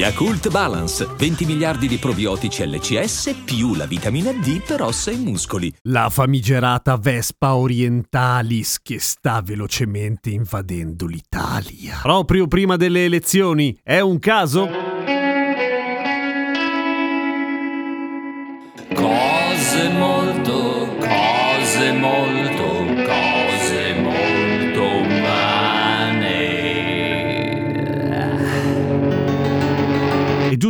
Yakult Balance, 20 miliardi di probiotici LCS più la vitamina D per ossa e muscoli. La famigerata Vespa Orientalis che sta velocemente invadendo l'Italia. Proprio prima delle elezioni. È un caso?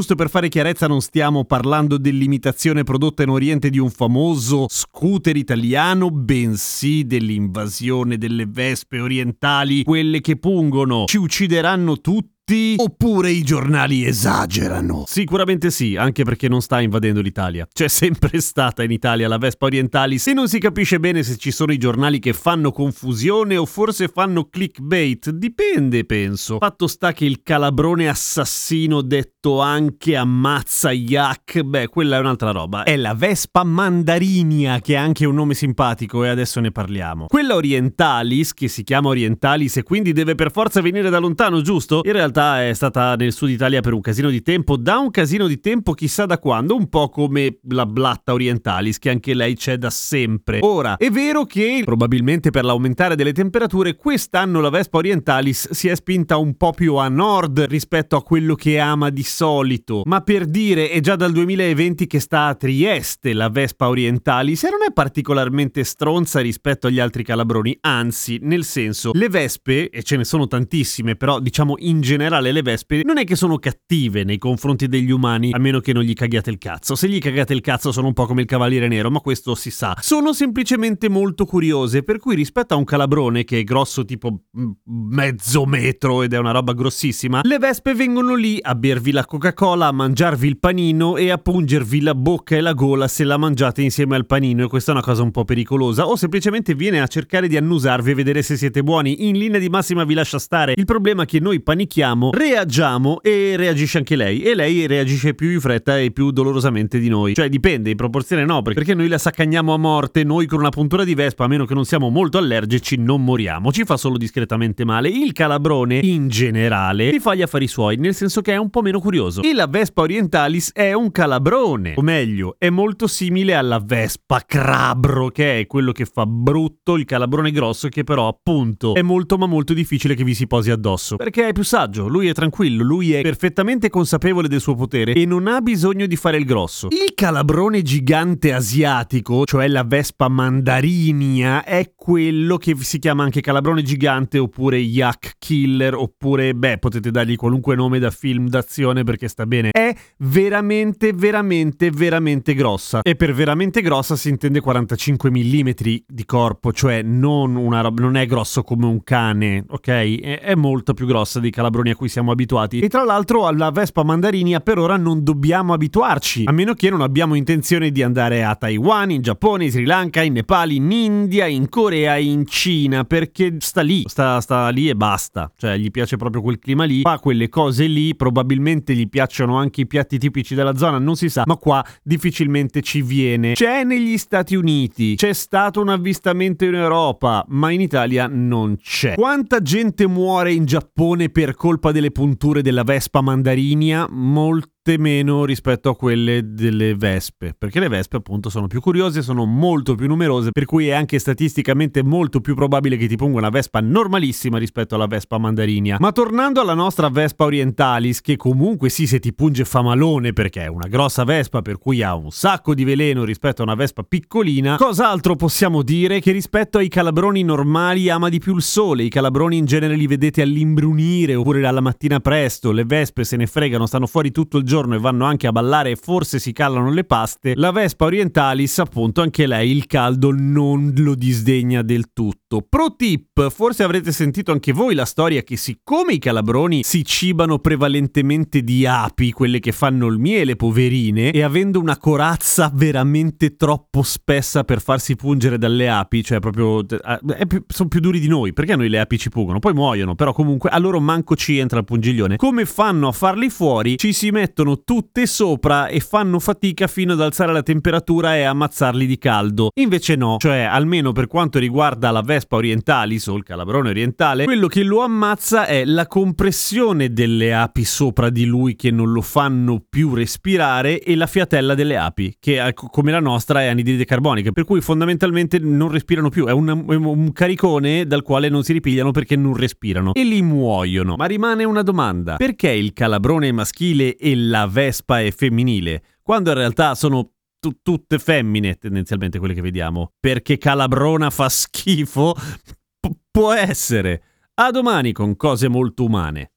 Giusto per fare chiarezza non stiamo parlando dell'imitazione prodotta in Oriente di un famoso scooter italiano, bensì dell'invasione delle vespe orientali, quelle che pungono, ci uccideranno tutti Oppure i giornali esagerano? Sicuramente sì, anche perché non sta invadendo l'Italia. C'è sempre stata in Italia la Vespa Orientalis e non si capisce bene se ci sono i giornali che fanno confusione o forse fanno clickbait. Dipende, penso. Fatto sta che il calabrone assassino detto anche ammazza Yak, beh, quella è un'altra roba. È la Vespa Mandarinia, che ha anche un nome simpatico e adesso ne parliamo. Quella Orientalis, che si chiama Orientalis e quindi deve per forza venire da lontano, giusto? In realtà è stata nel sud Italia per un casino di tempo, da un casino di tempo chissà da quando, un po' come la Blatta Orientalis, che anche lei c'è da sempre. Ora, è vero che probabilmente per l'aumentare delle temperature quest'anno la Vespa Orientalis si è spinta un po' più a nord rispetto a quello che ama di solito, ma per dire è già dal 2020 che sta a Trieste la Vespa Orientalis e non è particolarmente stronza rispetto agli altri calabroni, anzi, nel senso, le vespe, e ce ne sono tantissime, però diciamo in generale le vespe non è che sono cattive nei confronti degli umani, a meno che non gli caghiate il cazzo. Se gli cagate il cazzo sono un po' come il cavaliere nero, ma questo si sa. Sono semplicemente molto curiose, per cui rispetto a un calabrone che è grosso tipo mm, mezzo metro ed è una roba grossissima, le vespe vengono lì a bervi la Coca-Cola, a mangiarvi il panino e a pungervi la bocca e la gola se la mangiate insieme al panino e questa è una cosa un po' pericolosa o semplicemente viene a cercare di annusarvi e vedere se siete buoni. In linea di massima vi lascia stare. Il problema è che noi panichiamo, reagiamo e reagisce anche lei e lei reagisce più in fretta e più dolorosamente di noi. Cioè dipende, in proporzione no, perché noi la saccagniamo a morte, noi con una puntura di vespa, a meno che non siamo molto allergici, non moriamo, ci fa solo discretamente male. Il calabrone, in generale, vi fa gli affari suoi, nel senso che è un po' meno curioso. E la Vespa Orientalis è un calabrone, o meglio, è molto simile alla Vespa Crabro, che è quello che fa brutto, il calabrone grosso, che però appunto è molto ma molto difficile che vi si posi addosso, perché è più saggio, lui è tranquillo, lui è perfettamente consapevole del suo potere e non ha bisogno di fare il grosso. Il calabrone gigante asiatico, cioè la Vespa Mandarinia, è quello che si chiama anche calabrone gigante oppure Yak Killer oppure, beh, potete dargli qualunque nome da film d'azione perché sta bene. È veramente, veramente, veramente grossa. E per veramente grossa si intende 45 mm di corpo, cioè non, una roba, non è grosso come un cane, ok? È, è molto più grossa dei calabroni a cui siamo abituati. E tra l'altro alla Vespa Mandarinia per ora non dobbiamo abituarci, a meno che non abbiamo intenzione di andare a Taiwan, in Giappone, in Sri Lanka, in Nepal, in India, in Corea, in Cina, perché sta lì, sta, sta lì e basta. Cioè gli piace proprio quel clima lì, fa quelle cose lì, probabilmente gli piacciono anche i piatti tipici della zona, non si sa, ma qua difficilmente ci viene. C'è negli Stati Uniti, c'è stato un avvistamento in Europa, ma in Italia non c'è. Quanta gente muore in Giappone per colpa delle punture della Vespa Mandarinia? Molto meno rispetto a quelle delle vespe, perché le vespe appunto sono più curiose, sono molto più numerose, per cui è anche statisticamente molto più probabile che ti ponga una vespa normalissima rispetto alla vespa mandarinia. Ma tornando alla nostra vespa orientalis, che comunque sì se ti punge fa malone perché è una grossa vespa per cui ha un sacco di veleno rispetto a una vespa piccolina, cos'altro possiamo dire che rispetto ai calabroni normali ama di più il sole, i calabroni in genere li vedete all'imbrunire oppure alla mattina presto, le vespe se ne fregano, stanno fuori tutto il giorno giorno e vanno anche a ballare e forse si callano le paste, la Vespa orientalis appunto anche lei il caldo non lo disdegna del tutto. Pro tip, forse avrete sentito anche voi la storia che siccome i calabroni si cibano prevalentemente di api, quelle che fanno il miele, poverine, e avendo una corazza veramente troppo spessa per farsi pungere dalle api, cioè proprio eh, più, sono più duri di noi, perché noi le api ci pungono, poi muoiono, però comunque a loro manco ci entra il pungiglione. Come fanno a farli fuori? Ci si mettono tutte sopra e fanno fatica fino ad alzare la temperatura e ammazzarli di caldo. Invece no, cioè almeno per quanto riguarda la Vespa orientalis o il calabrone orientale, quello che lo ammazza è la compressione delle api sopra di lui che non lo fanno più respirare e la fiatella delle api, che come la nostra è anidride carbonica, per cui fondamentalmente non respirano più, è un, un caricone dal quale non si ripigliano perché non respirano e li muoiono. Ma rimane una domanda, perché il calabrone maschile e la vespa è femminile? Quando in realtà sono t- tutte femmine tendenzialmente quelle che vediamo. Perché calabrona fa schifo? P- può essere. A domani con cose molto umane.